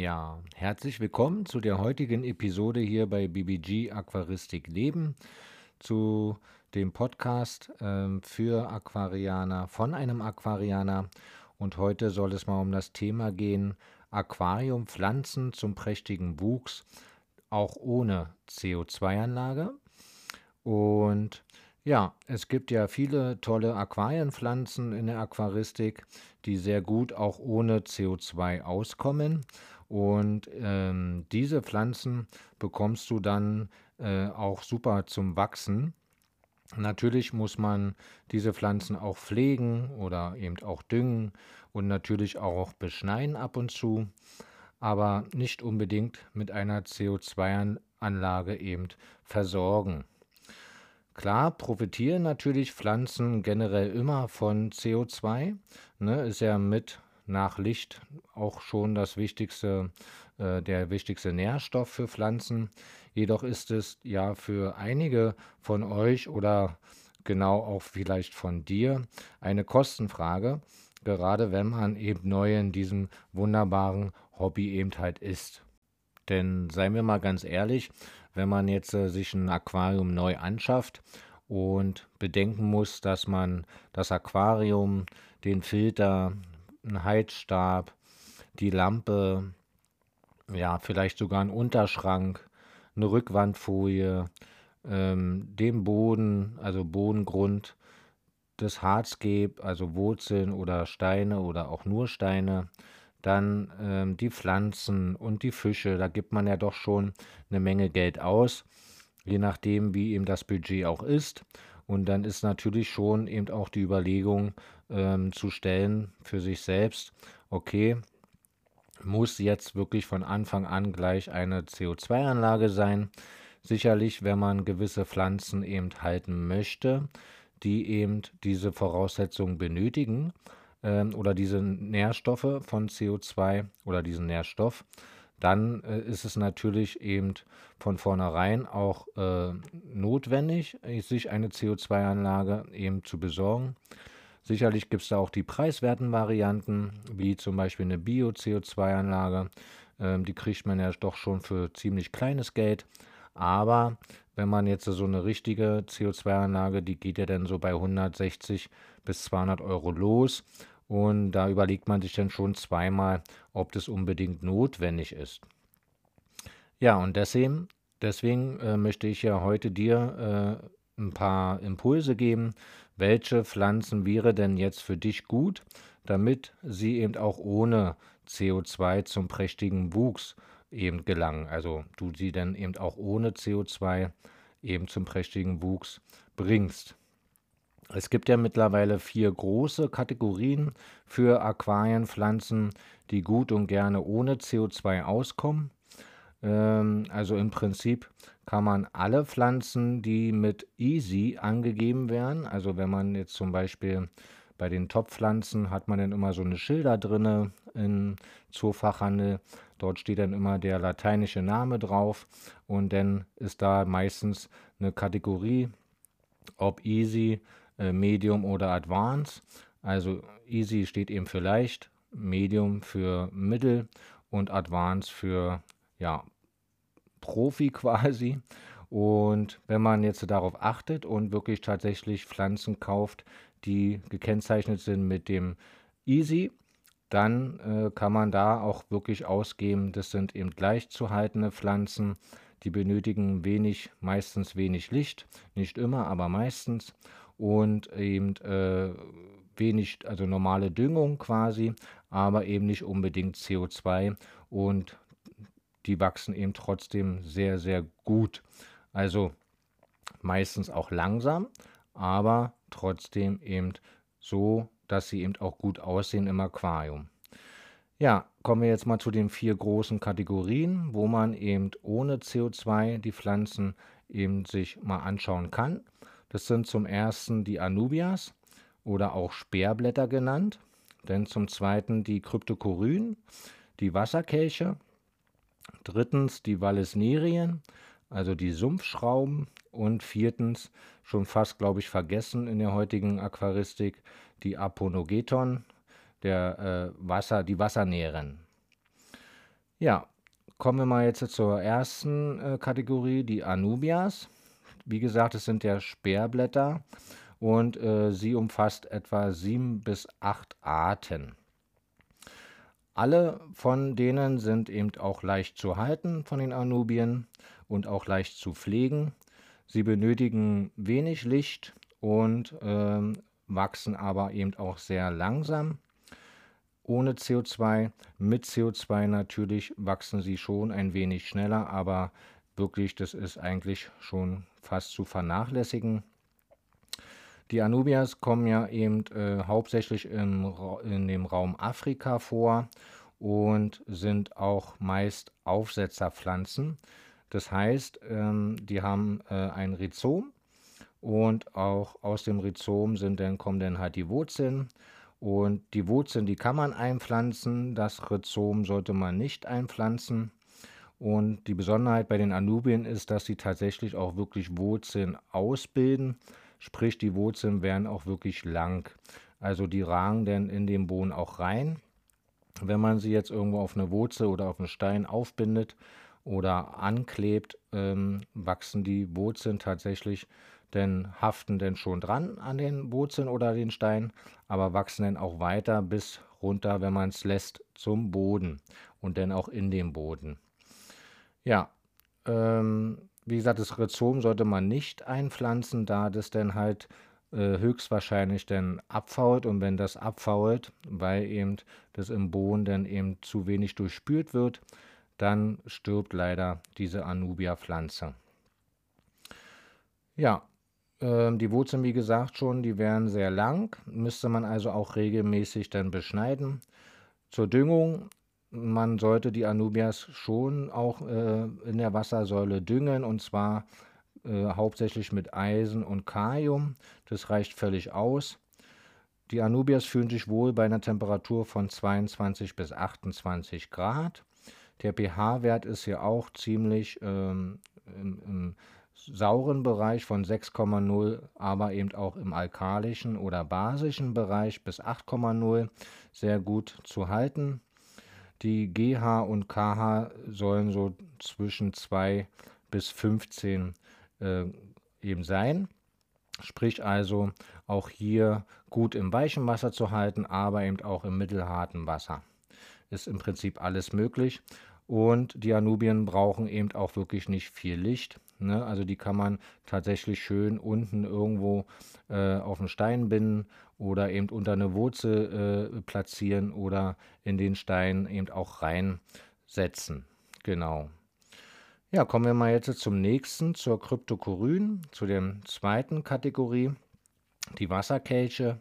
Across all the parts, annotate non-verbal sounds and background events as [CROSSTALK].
Ja, herzlich willkommen zu der heutigen Episode hier bei BBG Aquaristik Leben, zu dem Podcast ähm, für Aquarianer von einem Aquarianer. Und heute soll es mal um das Thema gehen, Aquariumpflanzen zum prächtigen Wuchs, auch ohne CO2-Anlage. Und ja, es gibt ja viele tolle Aquarienpflanzen in der Aquaristik, die sehr gut auch ohne CO2 auskommen. Und ähm, diese Pflanzen bekommst du dann äh, auch super zum Wachsen. Natürlich muss man diese Pflanzen auch pflegen oder eben auch düngen und natürlich auch beschneien ab und zu, aber nicht unbedingt mit einer CO2-Anlage eben versorgen. Klar profitieren natürlich Pflanzen generell immer von CO2, ne, ist ja mit nach Licht auch schon das wichtigste, äh, der wichtigste Nährstoff für Pflanzen. Jedoch ist es ja für einige von euch oder genau auch vielleicht von dir eine Kostenfrage, gerade wenn man eben neu in diesem wunderbaren Hobby eben halt ist. Denn seien wir mal ganz ehrlich, wenn man jetzt äh, sich ein Aquarium neu anschafft und bedenken muss, dass man das Aquarium, den Filter, einen Heizstab, die Lampe, ja, vielleicht sogar einen Unterschrank, eine Rückwandfolie, ähm, den Boden, also Bodengrund, das Hardscape, also Wurzeln oder Steine oder auch nur Steine, dann ähm, die Pflanzen und die Fische, da gibt man ja doch schon eine Menge Geld aus, je nachdem, wie eben das Budget auch ist. Und dann ist natürlich schon eben auch die Überlegung ähm, zu stellen für sich selbst, okay, muss jetzt wirklich von Anfang an gleich eine CO2-Anlage sein. Sicherlich, wenn man gewisse Pflanzen eben halten möchte, die eben diese Voraussetzungen benötigen, ähm, oder diese Nährstoffe von CO2 oder diesen Nährstoff, dann äh, ist es natürlich eben von vornherein auch äh, notwendig, sich eine CO2-Anlage eben zu besorgen. Sicherlich gibt es da auch die preiswerten Varianten, wie zum Beispiel eine Bio-CO2-Anlage. Ähm, die kriegt man ja doch schon für ziemlich kleines Geld. Aber wenn man jetzt so eine richtige CO2-Anlage, die geht ja dann so bei 160 bis 200 Euro los. Und da überlegt man sich dann schon zweimal, ob das unbedingt notwendig ist. Ja, und deswegen, deswegen äh, möchte ich ja heute dir äh, ein paar Impulse geben, welche Pflanzen wäre denn jetzt für dich gut, damit sie eben auch ohne CO2 zum prächtigen Wuchs eben gelangen. Also du sie dann eben auch ohne CO2 eben zum prächtigen Wuchs bringst. Es gibt ja mittlerweile vier große Kategorien für Aquarienpflanzen, die gut und gerne ohne CO2 auskommen. Ähm, also im Prinzip kann man alle Pflanzen, die mit Easy angegeben werden, also wenn man jetzt zum Beispiel bei den Topfpflanzen hat man dann immer so eine Schilder drinne im Zoofachhandel. Dort steht dann immer der lateinische Name drauf und dann ist da meistens eine Kategorie, ob Easy Medium oder Advanced. Also Easy steht eben für leicht, Medium für Mittel und Advanced für ja, Profi [LAUGHS] quasi. Und wenn man jetzt darauf achtet und wirklich tatsächlich Pflanzen kauft, die gekennzeichnet sind mit dem Easy, dann äh, kann man da auch wirklich ausgeben, das sind eben leicht zu haltende Pflanzen, die benötigen wenig, meistens wenig Licht, nicht immer, aber meistens und eben äh, wenig, also normale Düngung quasi, aber eben nicht unbedingt CO2 und die wachsen eben trotzdem sehr, sehr gut. Also meistens auch langsam, aber trotzdem eben so, dass sie eben auch gut aussehen im Aquarium. Ja, kommen wir jetzt mal zu den vier großen Kategorien, wo man eben ohne CO2 die Pflanzen eben sich mal anschauen kann. Das sind zum ersten die Anubias oder auch Speerblätter genannt. Dann zum zweiten die Kryptokoryn, die Wasserkelche. Drittens die Vallisnerien, also die Sumpfschrauben. Und viertens, schon fast, glaube ich, vergessen in der heutigen Aquaristik, die Aponogeton, der äh, Wasser, die Wassernähren. Ja, kommen wir mal jetzt zur ersten äh, Kategorie, die Anubias. Wie gesagt, es sind ja Sperrblätter und äh, sie umfasst etwa sieben bis acht Arten. Alle von denen sind eben auch leicht zu halten von den Anubien und auch leicht zu pflegen. Sie benötigen wenig Licht und ähm, wachsen aber eben auch sehr langsam. Ohne CO2, mit CO2 natürlich wachsen sie schon ein wenig schneller, aber wirklich, das ist eigentlich schon fast zu vernachlässigen. Die Anubias kommen ja eben äh, hauptsächlich im, in dem Raum Afrika vor und sind auch meist Aufsetzerpflanzen. Das heißt, ähm, die haben äh, ein Rhizom und auch aus dem Rhizom sind dann, kommen dann halt die Wurzeln. Und die Wurzeln, die kann man einpflanzen, das Rhizom sollte man nicht einpflanzen. Und die Besonderheit bei den Anubien ist, dass sie tatsächlich auch wirklich Wurzeln ausbilden. Sprich, die Wurzeln werden auch wirklich lang. Also die ragen dann in den Boden auch rein. Wenn man sie jetzt irgendwo auf eine Wurzel oder auf einen Stein aufbindet oder anklebt, ähm, wachsen die Wurzeln tatsächlich denn haften denn schon dran an den Wurzeln oder den Stein, aber wachsen dann auch weiter bis runter, wenn man es lässt, zum Boden und dann auch in den Boden. Ja, ähm, wie gesagt, das Rhizom sollte man nicht einpflanzen, da das dann halt äh, höchstwahrscheinlich dann abfault und wenn das abfault, weil eben das im Boden dann eben zu wenig durchspült wird, dann stirbt leider diese Anubia-Pflanze. Ja, ähm, die Wurzeln, wie gesagt, schon, die wären sehr lang, müsste man also auch regelmäßig dann beschneiden. Zur Düngung, man sollte die Anubias schon auch äh, in der Wassersäule düngen und zwar äh, hauptsächlich mit Eisen und Kalium. Das reicht völlig aus. Die Anubias fühlen sich wohl bei einer Temperatur von 22 bis 28 Grad. Der pH-Wert ist hier auch ziemlich ähm, im, im sauren Bereich von 6,0, aber eben auch im alkalischen oder basischen Bereich bis 8,0 sehr gut zu halten. Die GH und KH sollen so zwischen 2 bis 15 äh, eben sein. Sprich also auch hier gut im weichen Wasser zu halten, aber eben auch im mittelharten Wasser. Ist im Prinzip alles möglich. Und die Anubien brauchen eben auch wirklich nicht viel Licht. Ne? Also die kann man tatsächlich schön unten irgendwo äh, auf einen Stein binden oder eben unter eine Wurzel äh, platzieren oder in den Stein eben auch reinsetzen. Genau. Ja, kommen wir mal jetzt zum nächsten, zur Kryptokoryn, zu der zweiten Kategorie, die Wasserkelche.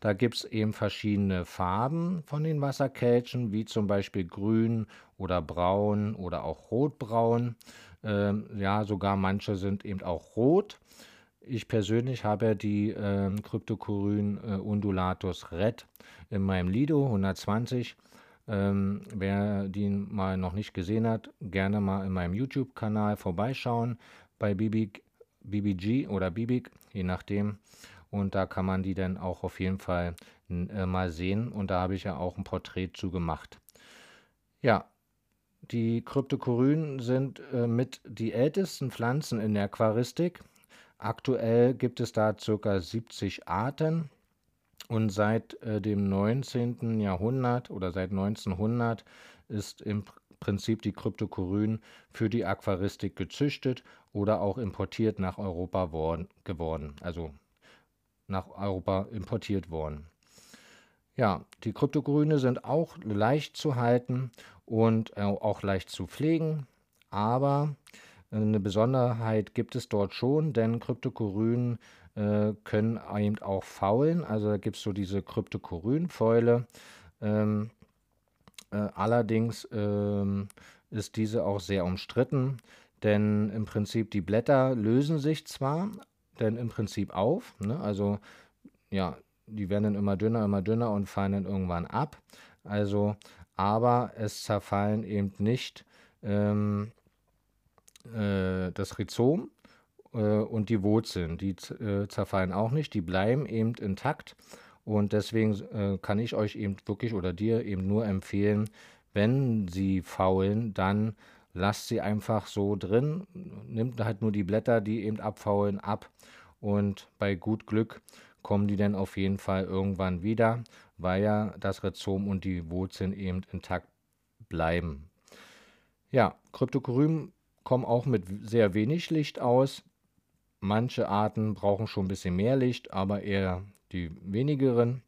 Da gibt es eben verschiedene Farben von den Wasserkelchen, wie zum Beispiel grün oder braun oder auch rotbraun. Ähm, ja, sogar manche sind eben auch rot. Ich persönlich habe die äh, Cryptocoryn äh, undulatus red in meinem Lido 120. Ähm, wer den mal noch nicht gesehen hat, gerne mal in meinem YouTube-Kanal vorbeischauen bei Bibig, BBG oder Bibig, je nachdem. Und da kann man die dann auch auf jeden Fall äh, mal sehen. Und da habe ich ja auch ein Porträt zu gemacht. Ja, die Kryptokorynen sind äh, mit die ältesten Pflanzen in der Aquaristik. Aktuell gibt es da ca. 70 Arten und seit äh, dem 19. Jahrhundert oder seit 1900 ist im Prinzip die Kryptokoryn für die Aquaristik gezüchtet oder auch importiert nach Europa worden, geworden, also nach Europa importiert worden. Ja, die Kryptokoryne sind auch leicht zu halten und äh, auch leicht zu pflegen. Aber eine Besonderheit gibt es dort schon, denn Kryptokorynen äh, können eben auch faulen. Also da gibt es so diese Kryptokorynfäule. Ähm, äh, allerdings ähm, ist diese auch sehr umstritten, denn im Prinzip die Blätter lösen sich zwar, denn im Prinzip auf. Ne? Also ja, die werden dann immer dünner, immer dünner und fallen dann irgendwann ab. Also aber es zerfallen eben nicht ähm, äh, das Rhizom äh, und die Wurzeln. Die äh, zerfallen auch nicht, die bleiben eben intakt. Und deswegen äh, kann ich euch eben wirklich oder dir eben nur empfehlen, wenn sie faulen, dann lasst sie einfach so drin, nimmt halt nur die Blätter, die eben abfaulen, ab und bei gut Glück kommen die dann auf jeden Fall irgendwann wieder, weil ja das Rhizom und die Wurzeln eben intakt bleiben. Ja, Kryptokorymen kommen auch mit sehr wenig Licht aus. Manche Arten brauchen schon ein bisschen mehr Licht, aber eher die wenigeren.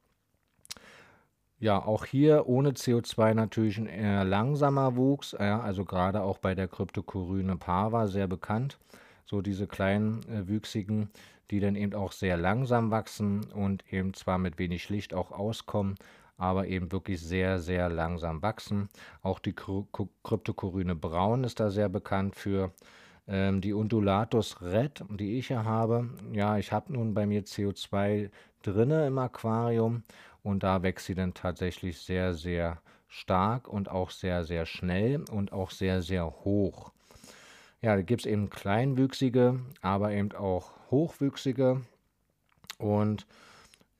Ja, auch hier ohne CO2 natürlich ein eher langsamer Wuchs, ja, also gerade auch bei der Kryptokoryne parva sehr bekannt. So diese kleinen äh, Wüchsigen, die dann eben auch sehr langsam wachsen und eben zwar mit wenig Licht auch auskommen, aber eben wirklich sehr, sehr langsam wachsen. Auch die Kryptokoryne braun ist da sehr bekannt für. Ähm, die Undulatus red, die ich hier habe, ja, ich habe nun bei mir CO2 drinne im Aquarium und da wächst sie dann tatsächlich sehr, sehr stark und auch sehr, sehr schnell und auch sehr, sehr hoch. Ja, da gibt es eben kleinwüchsige, aber eben auch hochwüchsige. Und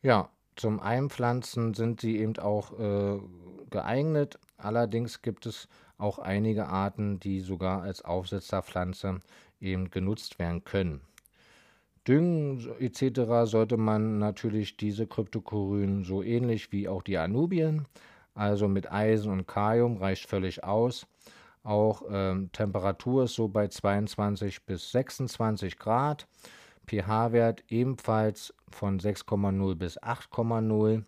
ja, zum Einpflanzen sind sie eben auch äh, geeignet. Allerdings gibt es auch einige Arten, die sogar als Aufsetzerpflanze eben genutzt werden können. Düngen etc. sollte man natürlich diese Kryptokorynen so ähnlich wie auch die Anubien, also mit Eisen und Kalium reicht völlig aus. Auch ähm, Temperatur ist so bei 22 bis 26 Grad. pH-Wert ebenfalls von 6,0 bis 8,0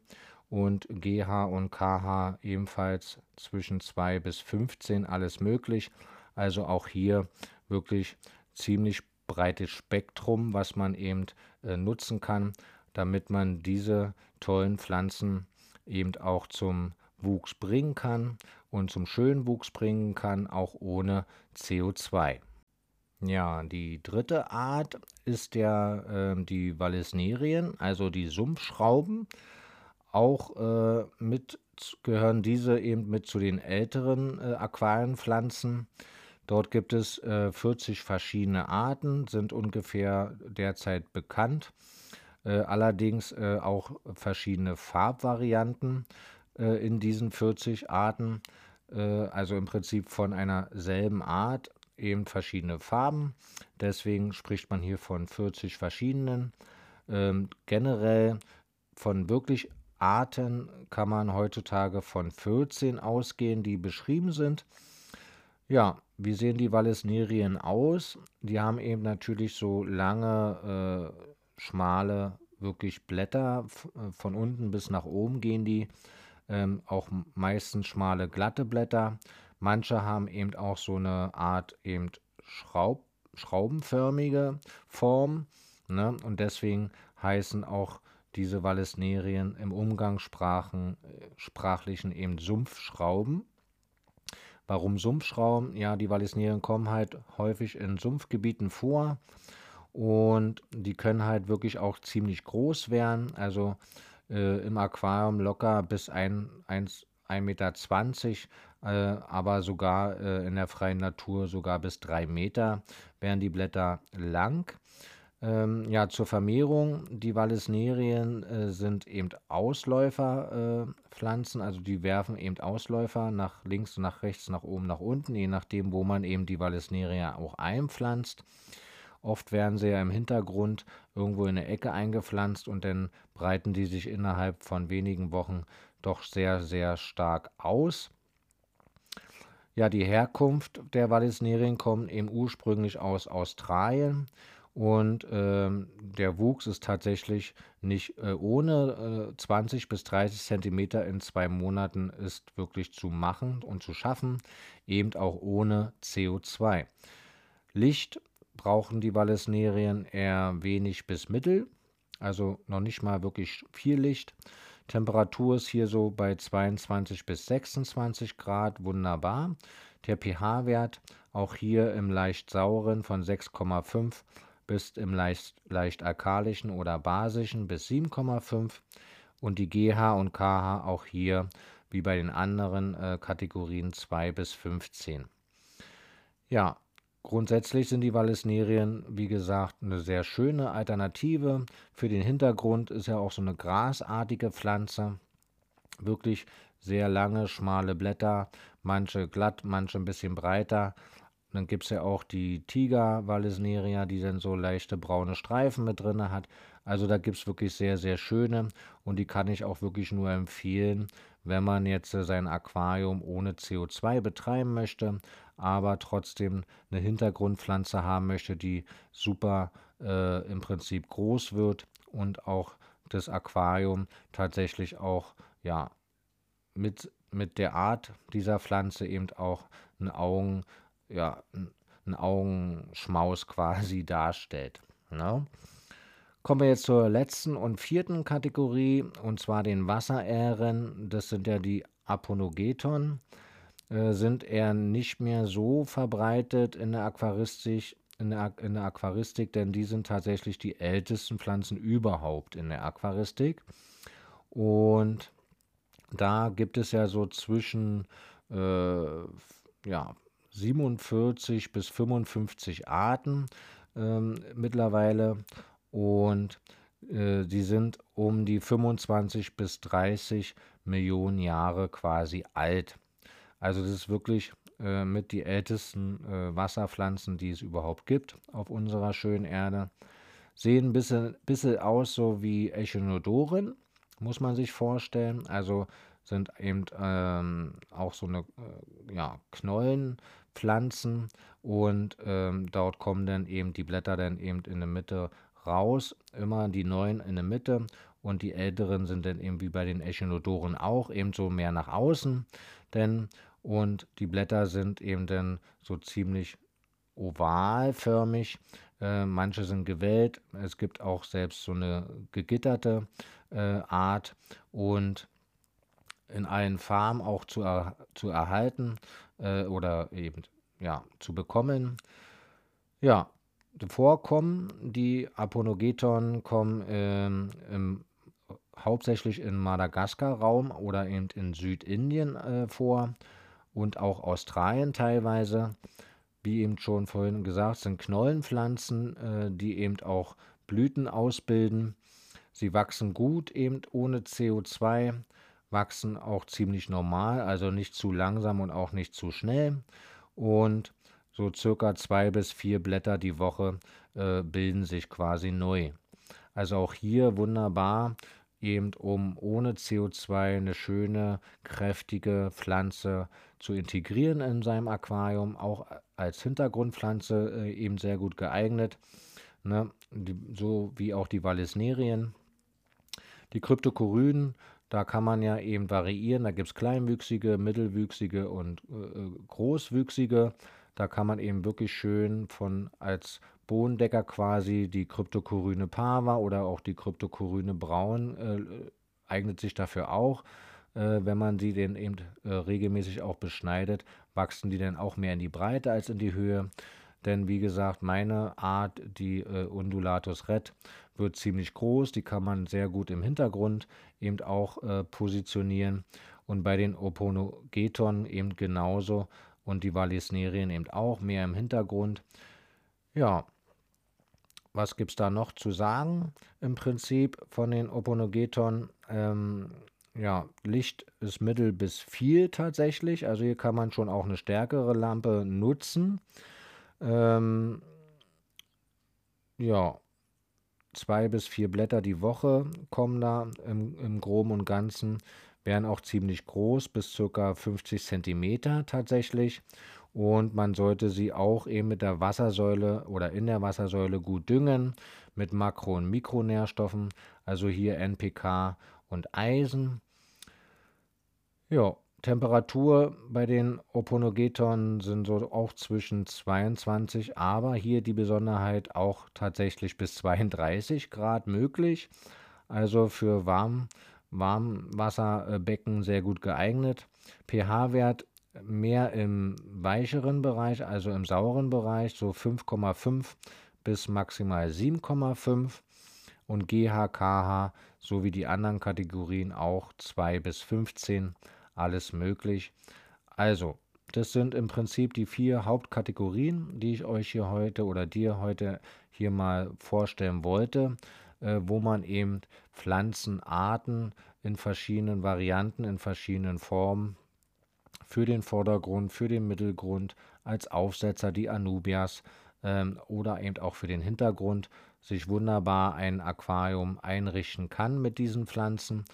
und GH und KH ebenfalls zwischen 2 bis 15, alles möglich. Also auch hier wirklich ziemlich breites Spektrum, was man eben äh, nutzen kann, damit man diese tollen Pflanzen eben auch zum Wuchs bringen kann und zum schönen Wuchs bringen kann, auch ohne CO2. Ja, die dritte Art ist der, äh, die Vallisnerien, also die Sumpfschrauben. Auch äh, mit gehören diese eben mit zu den älteren äh, Aquarienpflanzen. Dort gibt es äh, 40 verschiedene Arten, sind ungefähr derzeit bekannt. Äh, allerdings äh, auch verschiedene Farbvarianten äh, in diesen 40 Arten. Äh, also im Prinzip von einer selben Art eben verschiedene Farben. Deswegen spricht man hier von 40 verschiedenen. Ähm, generell von wirklich Arten kann man heutzutage von 14 ausgehen, die beschrieben sind. Ja, wie sehen die Vallisnerien aus? Die haben eben natürlich so lange, äh, schmale, wirklich Blätter. Äh, von unten bis nach oben gehen die. Ähm, auch meistens schmale, glatte Blätter. Manche haben eben auch so eine Art eben Schraub, schraubenförmige Form. Ne? Und deswegen heißen auch diese Vallisnerien im Umgangssprachlichen äh, eben Sumpfschrauben. Warum Sumpfschrauben? Ja, die Wallisnerien kommen halt häufig in Sumpfgebieten vor und die können halt wirklich auch ziemlich groß werden. Also äh, im Aquarium locker bis 1,20 Meter, äh, aber sogar äh, in der freien Natur sogar bis 3 Meter werden die Blätter lang. Ähm, ja, zur Vermehrung, die Vallisnerien äh, sind eben Ausläuferpflanzen, äh, also die werfen eben Ausläufer nach links, nach rechts, nach oben, nach unten, je nachdem, wo man eben die Vallisneria auch einpflanzt. Oft werden sie ja im Hintergrund irgendwo in der Ecke eingepflanzt und dann breiten die sich innerhalb von wenigen Wochen doch sehr, sehr stark aus. Ja, die Herkunft der Vallisnerien kommt eben ursprünglich aus Australien und ähm, der Wuchs ist tatsächlich nicht äh, ohne äh, 20 bis 30 Zentimeter in zwei Monaten ist wirklich zu machen und zu schaffen, eben auch ohne CO2. Licht brauchen die Vallisnerien eher wenig bis mittel, also noch nicht mal wirklich viel Licht. Temperatur ist hier so bei 22 bis 26 Grad, wunderbar. Der pH-Wert auch hier im leicht sauren von 6,5 bis im leicht, leicht alkalischen oder basischen bis 7,5 und die GH und KH auch hier wie bei den anderen äh, Kategorien 2 bis 15. Ja, grundsätzlich sind die Vallisnerien, wie gesagt, eine sehr schöne Alternative. Für den Hintergrund ist ja auch so eine grasartige Pflanze. wirklich sehr lange, schmale Blätter, manche glatt, manche ein bisschen breiter. Dann gibt es ja auch die Tiger Vallisneria, die dann so leichte braune Streifen mit drin hat. Also da gibt es wirklich sehr, sehr schöne und die kann ich auch wirklich nur empfehlen, wenn man jetzt äh, sein Aquarium ohne CO2 betreiben möchte, aber trotzdem eine Hintergrundpflanze haben möchte, die super äh, im Prinzip groß wird und auch das Aquarium tatsächlich auch ja mit, mit der Art dieser Pflanze eben auch ein Augen, ja, ein Augenschmaus [LAUGHS] quasi darstellt. Ne? Kommen wir jetzt zur letzten und vierten Kategorie, und zwar den Wasserähren. Das sind ja die Aponogeton, äh, sind eher nicht mehr so verbreitet in der Aquaristik, in der, in der Aquaristik, denn die sind tatsächlich die ältesten Pflanzen überhaupt in der Aquaristik. Und da gibt es ja so zwischen äh, ja, 47 bis 55 Arten ähm, mittlerweile und äh, die sind um die 25 bis 30 Millionen Jahre quasi alt. Also das ist wirklich äh, mit die ältesten äh, Wasserpflanzen, die es überhaupt gibt auf unserer schönen Erde. Sehen ein bisschen, bisschen aus so wie Echinodoren, muss man sich vorstellen. Also sind eben ähm, auch so eine äh, ja, Knollenpflanzen und ähm, dort kommen dann eben die Blätter dann eben in der Mitte raus, immer die neuen in der Mitte und die älteren sind dann eben wie bei den Echinodoren auch eben so mehr nach außen, denn und die Blätter sind eben dann so ziemlich ovalförmig. Äh, manche sind gewellt. Es gibt auch selbst so eine gegitterte äh, Art und in allen Farben auch zu, er, zu erhalten äh, oder eben ja zu bekommen. Ja, vorkommen. Die Aponogeton kommen ähm, im, hauptsächlich im Madagaskar-Raum oder eben in Südindien äh, vor und auch Australien teilweise. Wie eben schon vorhin gesagt, sind Knollenpflanzen, äh, die eben auch Blüten ausbilden. Sie wachsen gut eben ohne CO2, wachsen auch ziemlich normal, also nicht zu langsam und auch nicht zu schnell. Und so circa zwei bis vier Blätter die Woche äh, bilden sich quasi neu. Also auch hier wunderbar, eben um ohne CO2 eine schöne, kräftige Pflanze zu integrieren in seinem Aquarium, auch als Hintergrundpflanze äh, eben sehr gut geeignet, ne? die, so wie auch die Vallisnerien. Die Kryptokoryden, da kann man ja eben variieren, da gibt es kleinwüchsige, mittelwüchsige und äh, äh großwüchsige. Da kann man eben wirklich schön von als Bodendecker quasi die Kryptokoryne Pava oder auch die Kryptokoryne Braun äh, eignet sich dafür auch. Äh, wenn man sie denn eben äh, regelmäßig auch beschneidet, wachsen die dann auch mehr in die Breite als in die Höhe. Denn wie gesagt, meine Art, die äh, Undulatus red, wird ziemlich groß. Die kann man sehr gut im Hintergrund eben auch äh, positionieren. Und bei den Oponogeton eben genauso und die Vallisnerien eben auch mehr im Hintergrund. Ja, was gibt es da noch zu sagen? Im Prinzip von den Oponogeton, ähm, ja, Licht ist mittel bis viel tatsächlich. Also hier kann man schon auch eine stärkere Lampe nutzen. Ähm, ja, zwei bis vier Blätter die Woche kommen da im, im Groben und Ganzen wären auch ziemlich groß, bis ca. 50 cm tatsächlich. Und man sollte sie auch eben mit der Wassersäule oder in der Wassersäule gut düngen mit Makro- und Mikronährstoffen, also hier NPK und Eisen. Ja, Temperatur bei den Oponogeton sind so auch zwischen 22, aber hier die Besonderheit auch tatsächlich bis 32 Grad möglich. Also für warm Warmwasserbecken sehr gut geeignet. pH-Wert mehr im weicheren Bereich, also im sauren Bereich, so 5,5 bis maximal 7,5 und GH, so wie die anderen Kategorien auch 2 bis 15, alles möglich. Also, das sind im Prinzip die vier Hauptkategorien, die ich euch hier heute oder dir heute hier mal vorstellen wollte. äh, wo man eben Pflanzenarten in verschiedenen Varianten, in verschiedenen Formen für den Vordergrund, für den Mittelgrund, als Aufsetzer die Anubias ähm, oder eben auch für den Hintergrund sich wunderbar ein Aquarium einrichten kann mit diesen Pflanzen,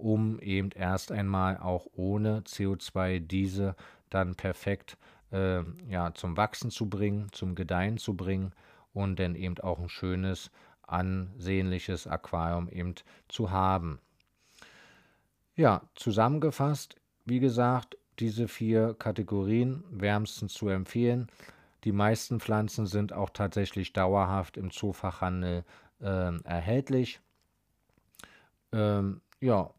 um eben erst einmal auch ohne CO2 diese dann perfekt äh, ja, zum Wachsen zu bringen, zum Gedeihen zu bringen und dann eben auch ein schönes, ansehnliches Aquarium eben zu haben. Ja, zusammengefasst, wie gesagt, diese vier Kategorien wärmstens zu empfehlen. Die meisten Pflanzen sind auch tatsächlich dauerhaft im Zoofachhandel äh, erhältlich. Ähm, ja,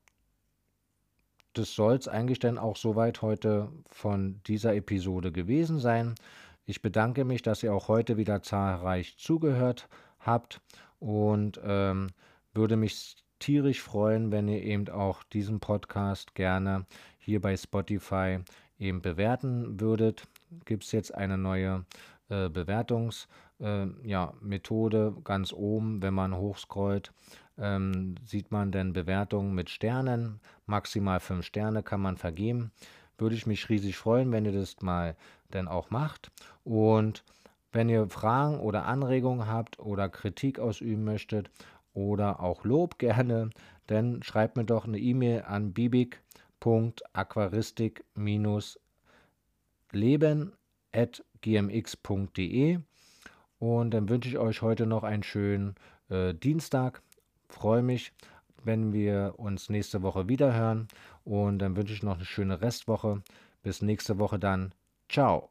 das soll es eigentlich dann auch soweit heute von dieser Episode gewesen sein. Ich bedanke mich, dass ihr auch heute wieder zahlreich zugehört habt und ähm, würde mich tierisch freuen, wenn ihr eben auch diesen Podcast gerne hier bei Spotify eben bewerten würdet. Gibt es jetzt eine neue äh, Bewertungsmethode äh, ja, ganz oben, wenn man hochscrollt ähm, sieht man dann Bewertungen mit Sternen. Maximal fünf Sterne kann man vergeben. Würde ich mich riesig freuen, wenn ihr das mal dann auch macht. Und wenn ihr Fragen oder Anregungen habt oder Kritik ausüben möchtet oder auch Lob gerne, dann schreibt mir doch eine E-Mail an bibik.aquaristik-leben.gmx.de und dann wünsche ich euch heute noch einen schönen äh, Dienstag freue mich, wenn wir uns nächste Woche wieder hören. Und dann wünsche ich noch eine schöne Restwoche. Bis nächste Woche dann. Ciao.